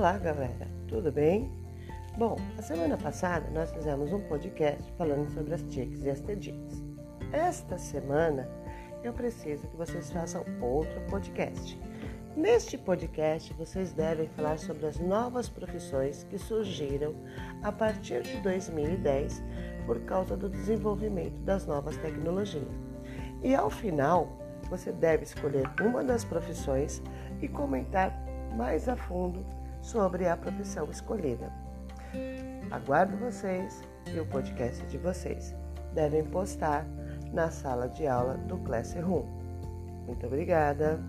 Olá, galera, tudo bem? Bom, a semana passada nós fizemos um podcast falando sobre as TICs e as TDICs. Esta semana eu preciso que vocês façam outro podcast. Neste podcast, vocês devem falar sobre as novas profissões que surgiram a partir de 2010 por causa do desenvolvimento das novas tecnologias. E ao final, você deve escolher uma das profissões e comentar mais a fundo sobre a profissão escolhida. Aguardo vocês e o podcast de vocês. Devem postar na sala de aula do Classroom. Muito obrigada!